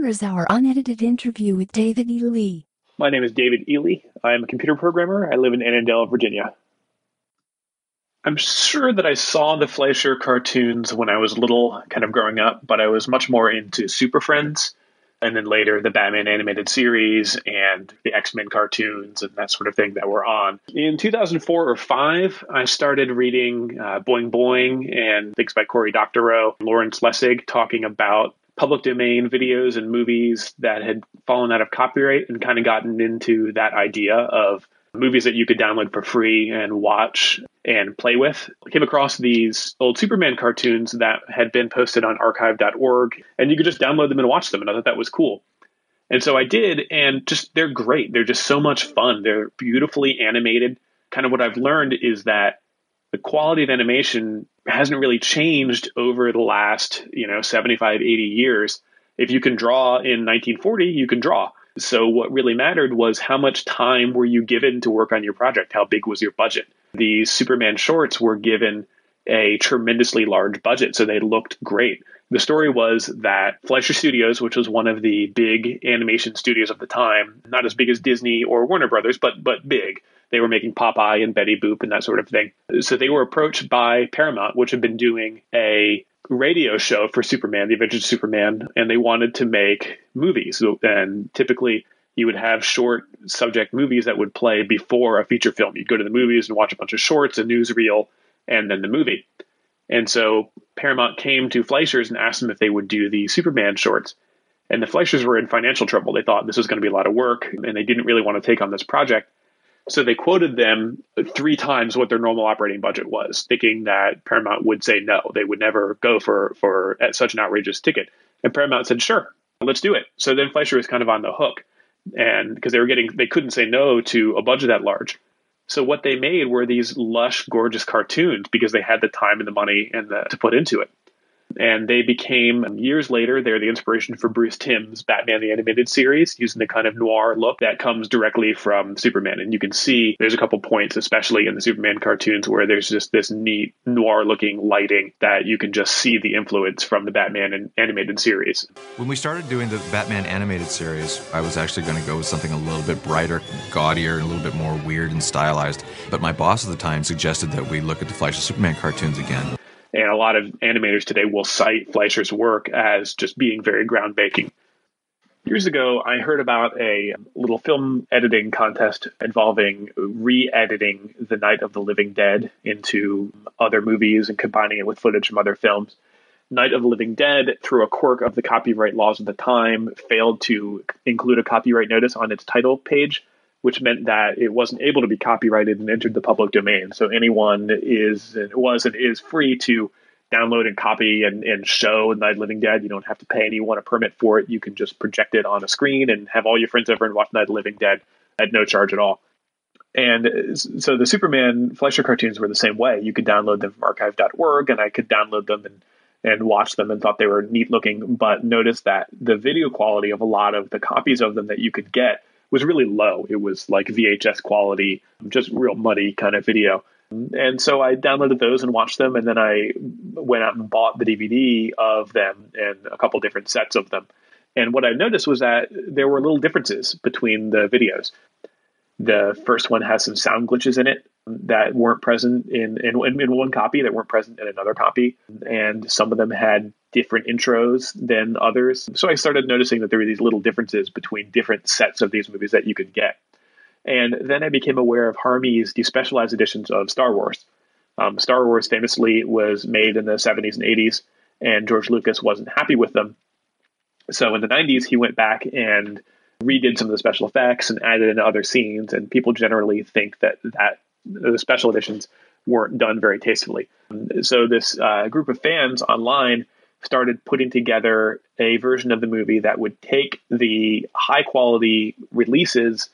Here is our unedited interview with David E. Lee. My name is David Ely. I'm a computer programmer. I live in Annandale, Virginia. I'm sure that I saw the Fleischer cartoons when I was little, kind of growing up, but I was much more into Super Friends and then later the Batman animated series and the X Men cartoons and that sort of thing that were on. In 2004 or 5, I started reading uh, Boing Boing and things by Cory Doctorow, Lawrence Lessig talking about public domain videos and movies that had fallen out of copyright and kind of gotten into that idea of movies that you could download for free and watch and play with. I came across these old Superman cartoons that had been posted on archive.org, and you could just download them and watch them. And I thought that was cool. And so I did, and just they're great. They're just so much fun. They're beautifully animated. Kind of what I've learned is that the quality of animation hasn't really changed over the last, you know, 75, 80 years. If you can draw in 1940, you can draw. So what really mattered was how much time were you given to work on your project? How big was your budget? The Superman shorts were given a tremendously large budget, so they looked great. The story was that Fleischer Studios, which was one of the big animation studios of the time, not as big as Disney or Warner Brothers, but but big. They were making Popeye and Betty Boop and that sort of thing. So they were approached by Paramount, which had been doing a radio show for Superman, The Adventures of Superman, and they wanted to make movies. And typically, you would have short subject movies that would play before a feature film. You'd go to the movies and watch a bunch of shorts, a newsreel, and then the movie. And so Paramount came to Fleischer's and asked them if they would do the Superman shorts. And the Fleischers were in financial trouble. They thought this was going to be a lot of work, and they didn't really want to take on this project. So they quoted them three times what their normal operating budget was, thinking that Paramount would say no. They would never go for for uh, such an outrageous ticket. And Paramount said, "Sure, let's do it." So then Fleischer was kind of on the hook, and because they were getting, they couldn't say no to a budget that large. So what they made were these lush, gorgeous cartoons because they had the time and the money and the, to put into it and they became years later they're the inspiration for bruce timm's batman the animated series using the kind of noir look that comes directly from superman. And you can see there's a couple points especially in the superman cartoons where there's just this neat noir looking lighting that you can just see the influence from the batman animated series. When we started doing the batman animated series i was actually going to go with something a little bit brighter gaudier and a little bit more weird and stylized. But my boss at the time suggested that we look at the Fleischer superman cartoons again and a lot of animators today will cite Fleischer's work as just being very groundbreaking. Years ago, I heard about a little film editing contest involving re editing The Night of the Living Dead into other movies and combining it with footage from other films. Night of the Living Dead, through a quirk of the copyright laws of the time, failed to include a copyright notice on its title page which meant that it wasn't able to be copyrighted and entered the public domain. So anyone is was and is free to download and copy and, and show Night Living Dead. You don't have to pay anyone a permit for it. You can just project it on a screen and have all your friends over and watch Night Living Dead at no charge at all. And so the Superman Fleischer cartoons were the same way. You could download them from archive.org and I could download them and and watch them and thought they were neat looking, but noticed that the video quality of a lot of the copies of them that you could get was really low. It was like VHS quality, just real muddy kind of video. And so I downloaded those and watched them, and then I went out and bought the DVD of them and a couple different sets of them. And what I noticed was that there were little differences between the videos. The first one has some sound glitches in it that weren't present in, in, in one copy, that weren't present in another copy. And some of them had different intros than others. So I started noticing that there were these little differences between different sets of these movies that you could get. And then I became aware of Harmy's despecialized editions of Star Wars. Um, Star Wars famously was made in the 70s and 80s, and George Lucas wasn't happy with them. So in the 90s, he went back and redid some of the special effects and added in other scenes. And people generally think that that the special editions weren't done very tastefully. So this uh, group of fans online started putting together a version of the movie that would take the high quality releases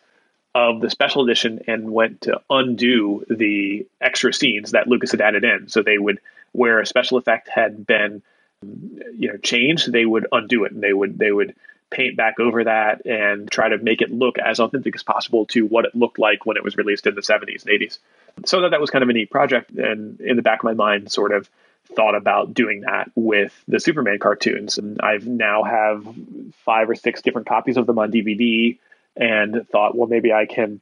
of the special edition and went to undo the extra scenes that Lucas had added in. So they would, where a special effect had been, you know, changed, they would undo it and they would they would paint back over that and try to make it look as authentic as possible to what it looked like when it was released in the 70s and 80s. So that that was kind of a neat project, and in the back of my mind, sort of thought about doing that with the Superman cartoons. And I've now have five or six different copies of them on DVD and thought, well, maybe I can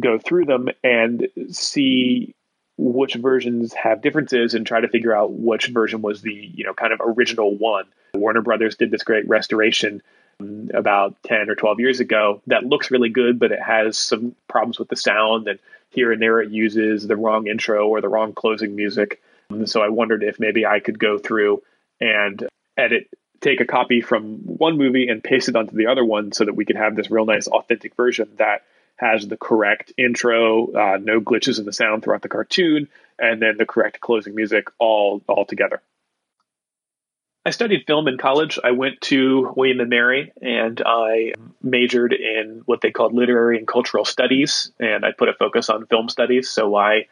go through them and see which versions have differences and try to figure out which version was the, you know, kind of original one. Warner Brothers did this great restoration um, about 10 or 12 years ago that looks really good, but it has some problems with the sound. And here and there it uses the wrong intro or the wrong closing music. And so I wondered if maybe I could go through and edit, take a copy from one movie and paste it onto the other one so that we could have this real nice, authentic version that has the correct intro, uh, no glitches in the sound throughout the cartoon, and then the correct closing music all all together. I studied film in college. I went to William and Mary and I majored in what they called literary and cultural studies, and I put a focus on film studies. So I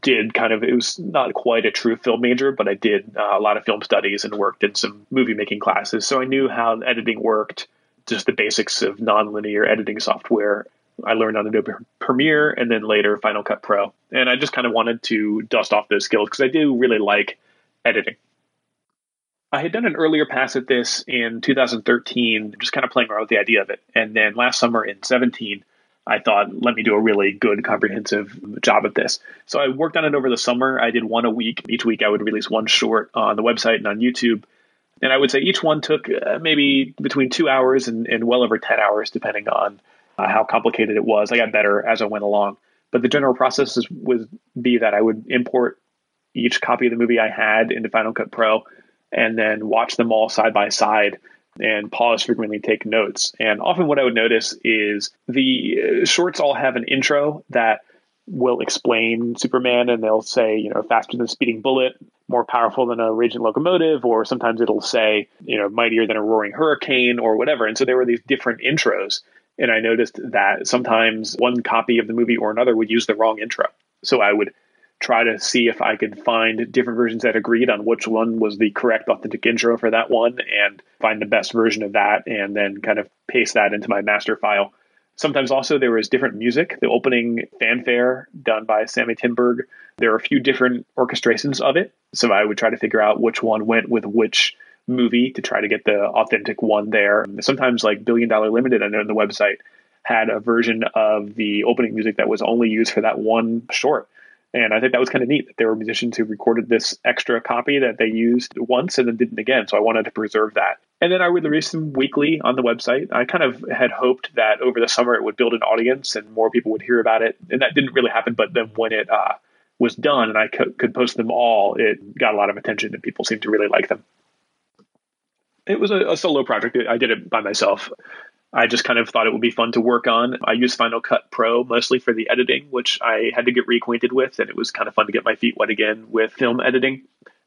did kind of, it was not quite a true film major, but I did uh, a lot of film studies and worked in some movie making classes. So I knew how editing worked just the basics of nonlinear editing software. I learned on Adobe Premiere and then later Final Cut Pro. And I just kind of wanted to dust off those skills because I do really like editing. I had done an earlier pass at this in 2013, just kind of playing around with the idea of it. And then last summer in 17, I thought, let me do a really good, comprehensive job at this. So I worked on it over the summer. I did one a week. Each week I would release one short on the website and on YouTube. And I would say each one took uh, maybe between two hours and, and, well over 10 hours, depending on uh, how complicated it was. I got better as I went along. But the general process would be that I would import each copy of the movie I had into Final Cut Pro and then watch them all side by side and pause frequently take notes. And often what I would notice is the uh, shorts all have an intro that will explain Superman and they'll say, you know, faster than a speeding bullet, more powerful than a raging locomotive, or sometimes it'll say, you know, mightier than a roaring hurricane or whatever. And so there were these different intros. And I noticed that sometimes one copy of the movie or another would use the wrong intro. So I would try to see if I could find different versions that agreed on which one was the correct authentic intro for that one and find the best version of that and then kind of paste that into my master file. Sometimes also there was different music. The opening fanfare done by Sammy Timberg, there are a few different orchestrations of it. So I would try to figure out which one went with which movie to try to get the authentic one there. Sometimes like Billion Dollar Limited, I know on the website, had a version of the opening music that was only used for that one short. And I think that was kind of neat that there were musicians who recorded this extra copy that they used once and then didn't again. So I wanted to preserve that. And then I would release them weekly on the website. I kind of had hoped that over the summer it would build an audience and more people would hear about it. And that didn't really happen. But then when it uh, was done and I co- could post them all, it got a lot of attention and people seemed to really like them. It was a, a solo project. I did it by myself. I just kind of thought it would be fun to work on. I use Final Cut Pro mostly for the editing, which I had to get reacquainted with, and it was kind of fun to get my feet wet again with film editing.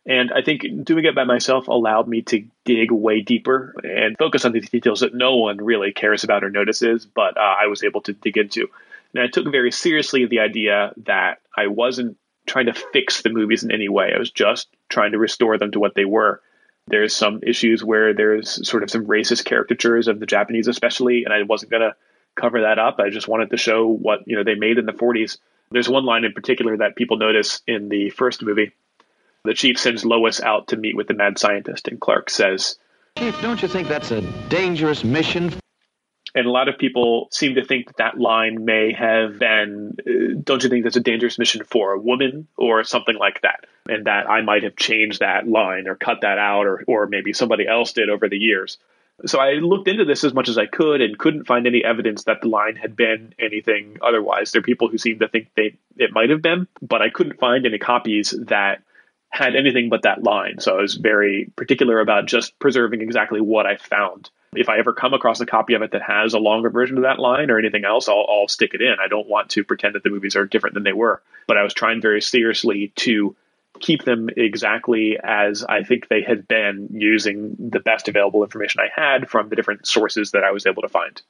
And I think doing it by myself allowed me to dig way deeper and focus on these details that no one really cares about or notices, but uh, I was able to dig into. And I took very seriously the idea that I wasn't trying to fix the movies in any way. I was just trying to restore them to what they were. There's some issues where there's sort of some racist caricatures of the Japanese, especially, and I wasn't going to cover that up. I just wanted to show what you know they made in the 40s. There's one line in particular that people notice in the first movie. The chief sends Lois out to meet with the mad scientist, and Clark says, "Chief, don't you think that's a dangerous mission?" And a lot of people seem to think that that line may have been, uh, don't you think that's a dangerous mission for a woman or something like that? And that I might have changed that line or cut that out or, or maybe somebody else did over the years. So I looked into this as much as I could and couldn't find any evidence that the line had been anything otherwise. There are people who seem to think they it might have been, but I couldn't find any copies that had anything but that line. So I was very particular about just preserving exactly what I found if I ever come across a copy of it that has a longer version of that line or anything else, I'll, I'll stick it in. I don't want to pretend that the movies are different than they were. But I was trying very seriously to keep them exactly as I think they had been using the best available information I had from the different sources that I was able to find.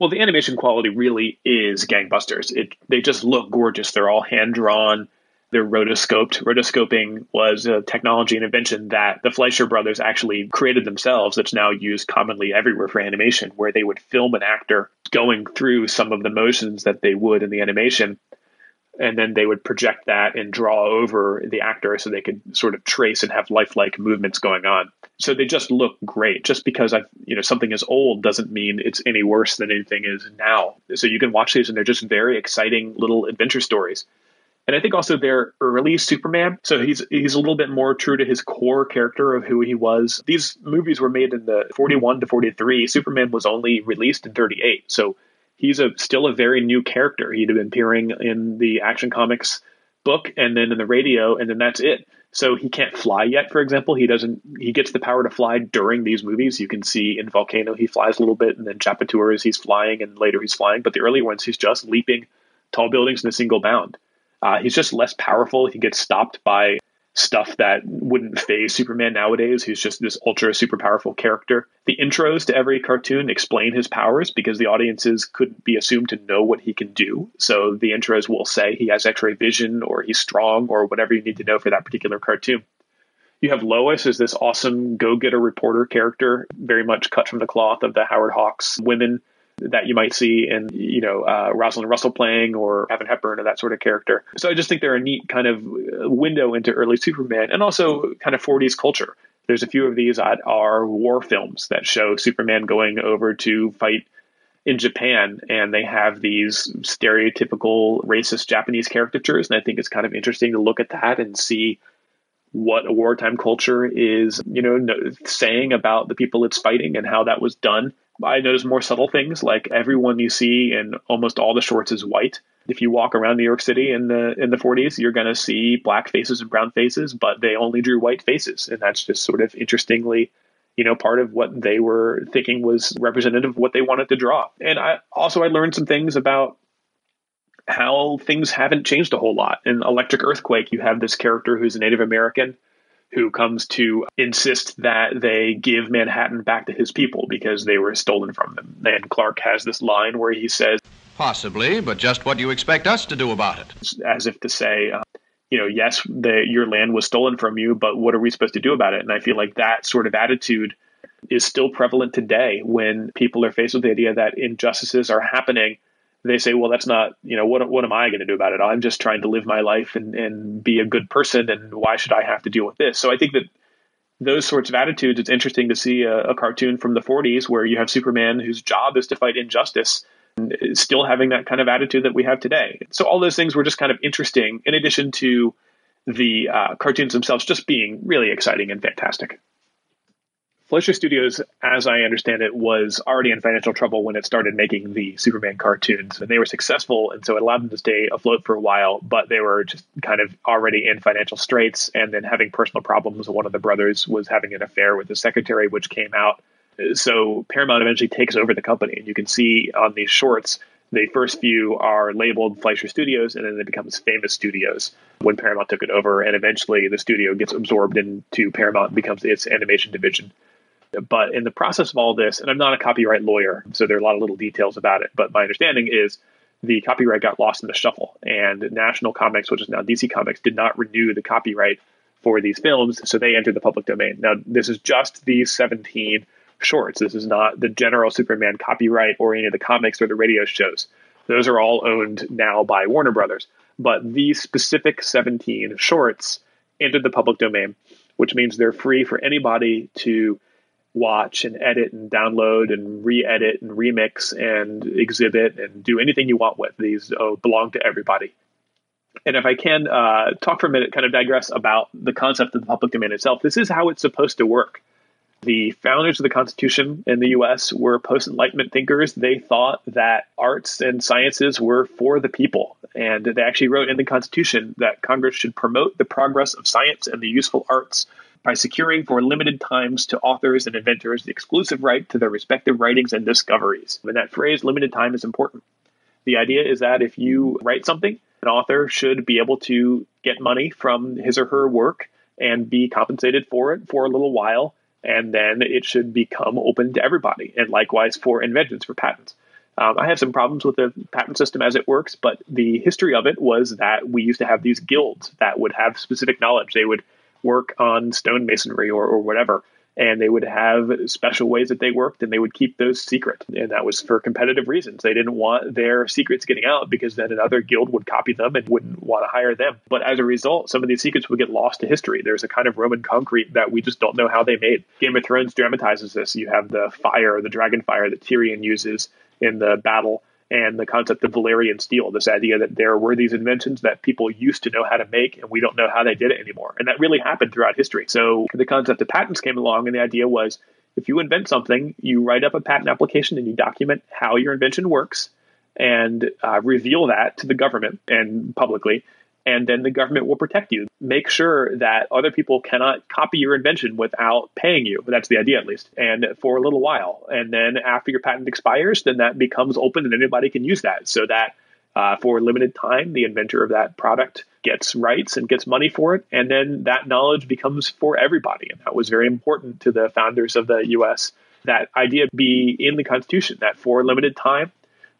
Well, the animation quality really is gangbusters. It, they just look gorgeous. They're all hand drawn they're rotoscoped. Rotoscoping was a technology and invention that the Fleischer brothers actually created themselves that's now used commonly everywhere for animation, where they would film an actor going through some of the motions that they would in the animation. and then they would project that and draw over the actor so they could sort of trace and have lifelike movements going on. So they just look great. Just because I, you know, something is old doesn't mean it's any worse than anything is now. So you can watch these and they're just very exciting little adventure stories. And I think also their early Superman. So he's he's a little bit more true to his core character of who he was. These movies were made in the 41 to 43. Superman was only released in 38. So he's a still a very new character. He'd been appearing in the Action Comics book and then in the radio, and then that's it. So he can't fly yet, for example. He doesn't. He gets the power to fly during these movies. You can see in Volcano he flies a little bit, and then Japoteurs he's flying, and later he's flying. But the early ones he's just leaping tall buildings in a single bound. Uh, he's just less powerful. He gets stopped by stuff that wouldn't phase Superman nowadays, who's just this ultra super powerful character. The intros to every cartoon explain his powers because the audiences could be assumed to know what he can do. So the intros will say he has x ray vision or he's strong or whatever you need to know for that particular cartoon. You have Lois as this awesome go getter reporter character, very much cut from the cloth of the Howard Hawks women that you might see in, you know, uh, Rosalind Russell playing or Evan Hepburn or that sort of character. So I just think they're a neat kind of window into early Superman and also kind of 40s culture. There's a few of these that are war films that show Superman going over to fight in Japan, and they have these stereotypical racist Japanese caricatures. And I think it's kind of interesting to look at that and see what a wartime culture is, you know, saying about the people it's fighting and how that was done. I notice more subtle things like everyone you see in almost all the shorts is white. If you walk around New York City in the in the 40s, you're going to see black faces and brown faces, but they only drew white faces, and that's just sort of interestingly, you know, part of what they were thinking was representative of what they wanted to draw. And I also I learned some things about how things haven't changed a whole lot. In Electric Earthquake, you have this character who's a Native American who comes to insist that they give Manhattan back to his people because they were stolen from them. And Clark has this line where he says, Possibly, but just what do you expect us to do about it? As if to say, uh, you know, yes, the, your land was stolen from you, but what are we supposed to do about it? And I feel like that sort of attitude is still prevalent today when people are faced with the idea that injustices are happening they say, well, that's not, you know, what, what am I going to do about it? I'm just trying to live my life and, and be a good person. And why should I have to deal with this? So I think that those sorts of attitudes, it's interesting to see a, a cartoon from the 40s where you have Superman whose job is to fight injustice still having that kind of attitude that we have today. So all those things were just kind of interesting in addition to the uh, cartoons themselves just being really exciting and fantastic. Fleischer Studios, as I understand it, was already in financial trouble when it started making the Superman cartoons, and they were successful, and so it allowed them to stay afloat for a while. But they were just kind of already in financial straits, and then having personal problems. One of the brothers was having an affair with the secretary, which came out. So Paramount eventually takes over the company, and you can see on these shorts the first few are labeled Fleischer Studios, and then it becomes Famous Studios when Paramount took it over, and eventually the studio gets absorbed into Paramount and becomes its animation division. But in the process of all this, and I'm not a copyright lawyer, so there are a lot of little details about it, but my understanding is the copyright got lost in the shuffle, and National Comics, which is now DC Comics, did not renew the copyright for these films, so they entered the public domain. Now, this is just these 17 shorts. This is not the general Superman copyright or any of the comics or the radio shows. Those are all owned now by Warner Brothers. But these specific 17 shorts entered the public domain, which means they're free for anybody to watch and edit and download and re-edit and remix and exhibit and do anything you want with these oh, belong to everybody. And if i can uh, talk for a minute kind of digress about the concept of the public domain itself. This is how it's supposed to work. The founders of the constitution in the us were post-enlightenment thinkers. They thought that arts and sciences were for the people. And they actually wrote in the constitution that congress should promote the progress of science and the useful arts by securing for limited times to authors and inventors the exclusive right to their respective writings and discoveries. And that phrase, limited time, is important. The idea is that if you write something, an author should be able to get money from his or her work and be compensated for it for a little while, and then it should become open to everybody. And likewise for inventions, for patents. Um, I have some problems with the patent system as it works, but the history of it was that we used to have these guilds that would have specific knowledge. They would work on stonemasonry or, or whatever. and they would have special ways that they worked and they would keep those secret. And that was for competitive reasons. They didn't want their secrets getting out because then another guild would copy them and wouldn't want to hire them. But as a result some of these secrets would get lost to history. There's a kind of roman concrete that we just don't know how they made. Game of thrones dramatizes this. You have the fire the dragon fire that tyrion uses in the battle and the concept of Valyrian steel, this idea that there were these inventions that people used to know how to make and we don't know how they did it anymore. And that really happened throughout history. So the concept of patents came along and the idea was if you invent something, you write up a patent application and you document how your invention works and uh, reveal that to the government and publicly and then the government will protect you. Make sure that other people cannot copy your invention without paying you. That's the idea, at least, and for a little while. And then after your patent expires, then that becomes open and anybody can use that. So that uh, for a limited time, the inventor of that product gets rights and gets money for it. And then that knowledge becomes for everybody. And that was very important to the founders of the US. That idea be in the Constitution that for a limited time,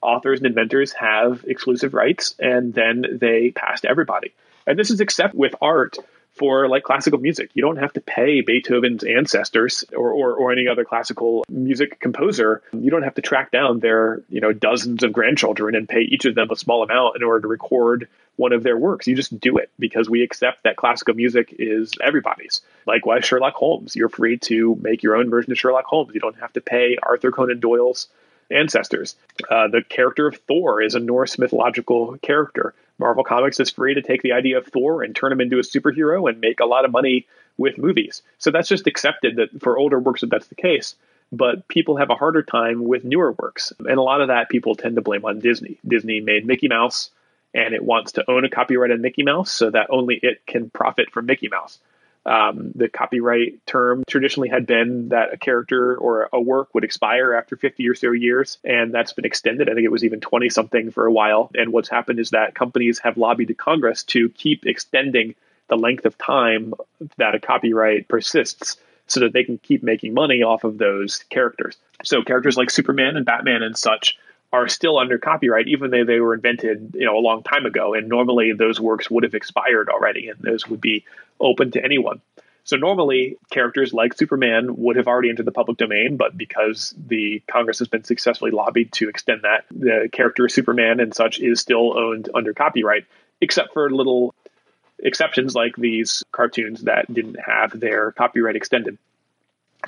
authors and inventors have exclusive rights and then they pass to everybody. And this is except with art for like classical music. You don't have to pay Beethoven's ancestors or, or, or, any other classical music composer. You don't have to track down their, you know, dozens of grandchildren and pay each of them a small amount in order to record one of their works. You just do it because we accept that classical music is everybody's. Likewise, Sherlock Holmes. You're free to make your own version of Sherlock Holmes. You don't have to pay Arthur Conan Doyle's ancestors. Uh, the character of Thor is a Norse mythological character. Marvel Comics is free to take the idea of Thor and turn him into a superhero and make a lot of money with movies. So that's just accepted that for older works that that's the case. But people have a harder time with newer works. And a lot of that people tend to blame on Disney. Disney made Mickey Mouse and it wants to own a copyright on Mickey Mouse so that only it can profit from Mickey Mouse. Um, the copyright term traditionally had been that a character or a work would expire after 50 or so years, and that's been extended. I think it was even 20 something for a while. And what's happened is that companies have lobbied to Congress to keep extending the length of time that a copyright persists so that they can keep making money off of those characters. So characters like Superman and Batman and such are still under copyright, even though they were invented, you know, a long time ago. And normally those works would have expired already, and those would be open to anyone. So normally characters like Superman would have already entered the public domain, but because the Congress has been successfully lobbied to extend that, the character Superman and such is still owned under copyright, except for little exceptions like these cartoons that didn't have their copyright extended.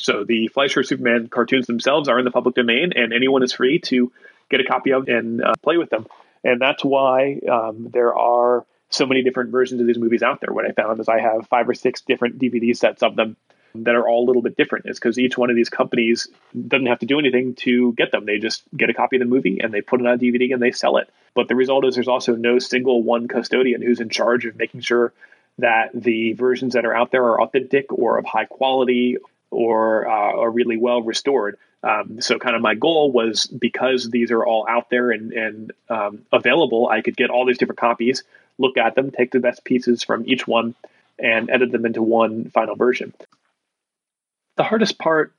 So the Fleischer Superman cartoons themselves are in the public domain, and anyone is free to get a copy of and uh, play with them. And that's why um, there are so many different versions of these movies out there. What I found is I have five or six different DVD sets of them that are all a little bit different. Is because each one of these companies doesn't have to do anything to get them. They just get a copy of the movie and they put it on DVD and they sell it. But the result is there's also no single one custodian who's in charge of making sure that the versions that are out there are authentic or of high quality or uh, are really well restored. Um, so, kind of my goal was because these are all out there and, and um, available, I could get all these different copies, look at them, take the best pieces from each one, and edit them into one final version. The hardest part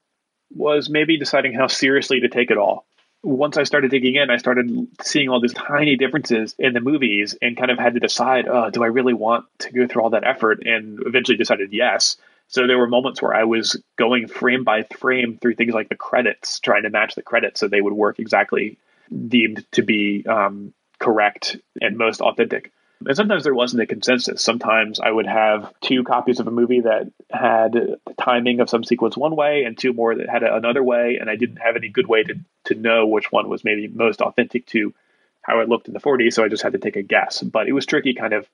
was maybe deciding how seriously to take it all. Once I started digging in, I started seeing all these tiny differences in the movies and kind of had to decide, oh, do I really want to go through all that effort? And eventually decided yes. So there were moments where I was going frame by frame through things like the credits, trying to match the credits so they would work exactly deemed to be um, correct and most authentic. And sometimes there wasn't a consensus. Sometimes I would have two copies of a movie that had the timing of some sequence one way and two more that had another way, and I didn't have any good way to to know which one was maybe most authentic to how it looked in the 40s, so I just had to take a guess. But it was tricky kind of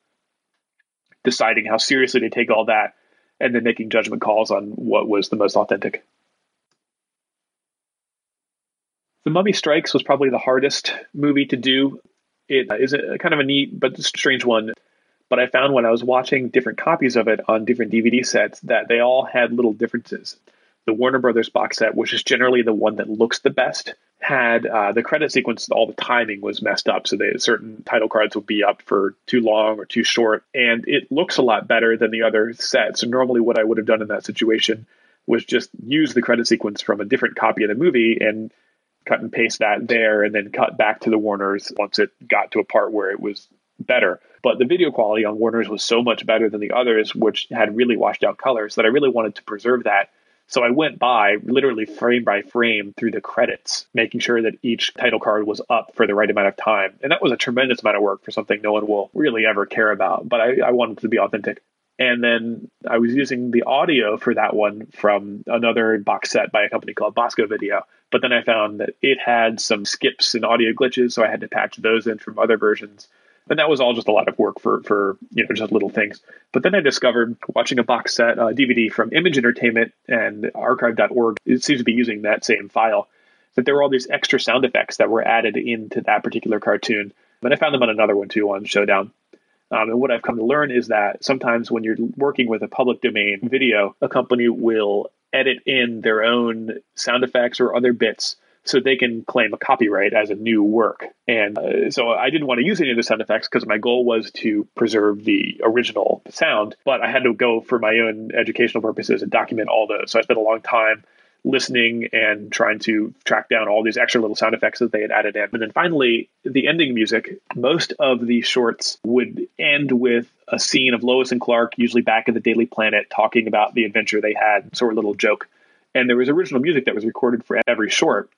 deciding how seriously to take all that and then making judgment calls on what was the most authentic. The Mummy Strikes was probably the hardest movie to do. It is a kind of a neat but strange one. But I found when I was watching different copies of it on different DVD sets that they all had little differences. The Warner Brothers box set, which is generally the one that looks the best, had uh, the credit sequence, all the timing was messed up. So they, certain title cards would be up for too long or too short. And it looks a lot better than the other set. So normally, what I would have done in that situation was just use the credit sequence from a different copy of the movie and cut and paste that there and then cut back to the Warners once it got to a part where it was better. But the video quality on Warners was so much better than the others, which had really washed out colors, that I really wanted to preserve that So I went by literally frame by frame through the credits, making sure that each title card was up for the right amount of time. And that was a tremendous amount of work for something no one will really ever care about. But I, I wanted to be authentic. And then I was using the audio for that one from another box set by a company called Bosco Video. But then I found that it had some skips and audio glitches, so I had to patch those in from other versions and that was all just a lot of work for for you know just little things. But then I discovered watching a box set uh, DVD from Image Entertainment and Archive.org. It seems to be using that same file. That there were all these extra sound effects that were added into that particular cartoon, and I found them on another one too on Showdown. Um, and what I've come to learn is that sometimes when you're working with a public domain video, a company will edit in their own sound effects or other bits so they can claim a copyright as a new work. And uh, so I didn't want to use any of the sound effects because my goal was to preserve the original sound, but I had to go for my own educational purposes and document all those. So I spent a long time listening and trying to track down all these extra little sound effects that they had added in. And then finally, the ending music, most of the shorts would end with a scene of Lois and Clark, usually back at the Daily Planet, talking about the adventure they had, sort of little joke. And there was original music that was recorded for every short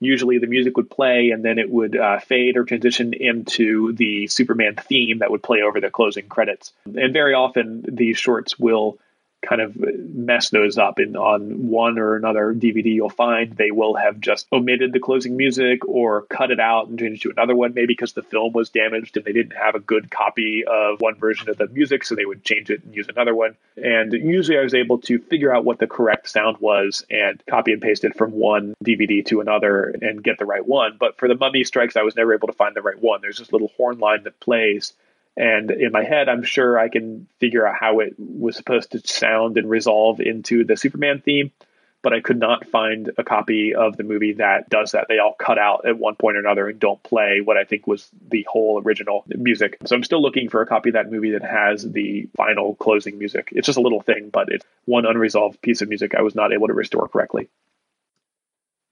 usually the music would play and then it would uh, fade or transition into the Superman theme that would play over the closing credits. And very often these shorts will kind of mess those up. And on one or another DVD, you'll find they will have just omitted the closing music or cut it out and changed to another one, maybe because the film was damaged and they didn't have a good copy of one version of the music, so they would change it and use another one. And usually I was able to figure out what the correct sound was and copy and paste it from one DVD to another and get the right one. But for the Mummy Strikes, I was never able to find the right one. There's this little horn line that plays and in my head, I'm sure I can figure out how it was supposed to sound and resolve into the Superman theme, but I could not find a copy of the movie that does that. They all cut out at one point or another and don't play what I think was the whole original music. So I'm still looking for a copy of that movie that has the final closing music. It's just a little thing, but it's one unresolved piece of music I was not able to restore correctly.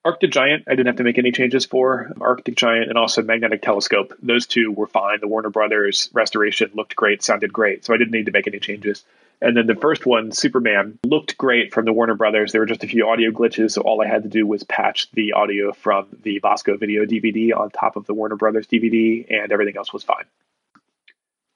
Arctic Giant, I didn't have to make any changes for. Arctic Giant and also Magnetic Telescope, those two were fine. The Warner Brothers restoration looked great, sounded great, so I didn't need to make any changes. And then the first one, Superman, looked great from the Warner Brothers. There were just a few audio glitches, so all I had to do was patch the audio from the Bosco video DVD on top of the Warner Brothers DVD, and everything else was fine.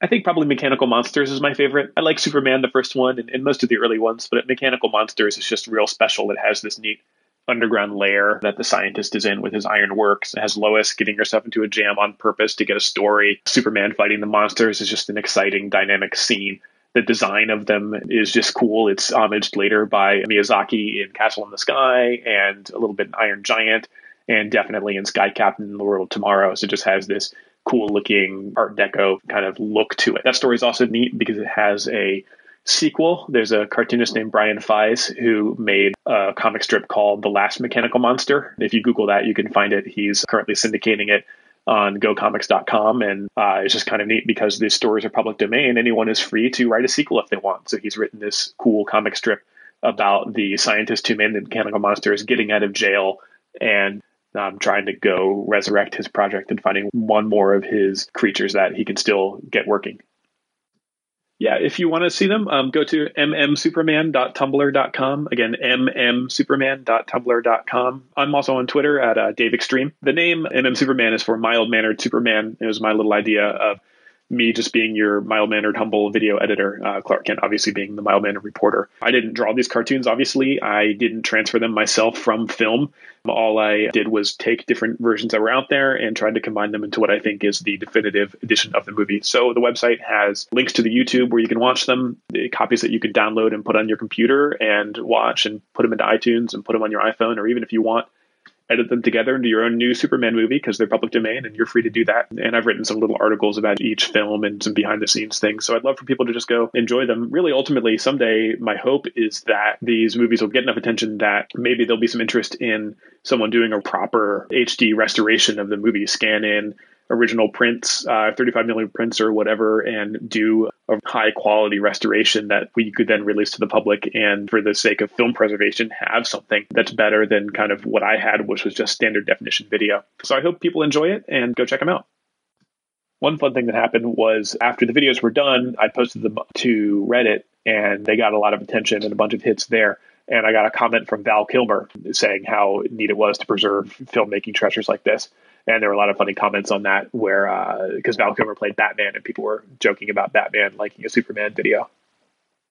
I think probably Mechanical Monsters is my favorite. I like Superman, the first one, and, and most of the early ones, but Mechanical Monsters is just real special. It has this neat underground lair that the scientist is in with his iron works. It has Lois getting herself into a jam on purpose to get a story. Superman fighting the monsters is just an exciting, dynamic scene. The design of them is just cool. It's homaged later by Miyazaki in Castle in the Sky and a little bit in Iron Giant and definitely in Sky Captain in the World of Tomorrow. So it just has this cool looking Art Deco kind of look to it. That story is also neat because it has a sequel. There's a cartoonist named Brian Fies who made a comic strip called The Last Mechanical Monster. If you Google that, you can find it. He's currently syndicating it on gocomics.com. And uh, it's just kind of neat because these stories are public domain. Anyone is free to write a sequel if they want. So he's written this cool comic strip about the scientist who made the mechanical monsters getting out of jail and um, trying to go resurrect his project and finding one more of his creatures that he can still get working yeah, if you want to see them, um, go to mmsuperman.tumblr.com. Again, mmsuperman.tumblr.com. I'm also on Twitter at uh, Dave Extreme. The name MM Superman is for mild mannered Superman. It was my little idea of me just being your mild mannered, humble video editor, uh, Clark Kent obviously being the mild mannered reporter. I didn't draw these cartoons, obviously. I didn't transfer them myself from film. All I did was take different versions that were out there and tried to combine them into what I think is the definitive edition of the movie. So the website has links to the YouTube where you can watch them, the copies that you can download and put on your computer and watch and put them into iTunes and put them on your iPhone, or even if you want, edit them together into your own new Superman movie because they're public domain and you're free to do that. And I've written some little articles about each film and some behind the scenes things. So I'd love for people to just go enjoy them. Really, ultimately, someday my hope is that these movies will get enough attention that maybe there'll be some interest in someone doing a proper HD restoration of the movie, scan in original prints, uh, 35 millimeter prints or whatever, and do a high quality restoration that we could then release to the public. And for the sake of film preservation, have something that's better than kind of what I had, which was just standard definition video. So I hope people enjoy it and go check them out. One fun thing that happened was after the videos were done, I posted them to Reddit and they got a lot of attention and a bunch of hits there. And I got a comment from Val Kilmer saying how neat it was to preserve filmmaking treasures like this. And there were a lot of funny comments on that where, because uh, Val Kilmer played Batman and people were joking about Batman liking a Superman video.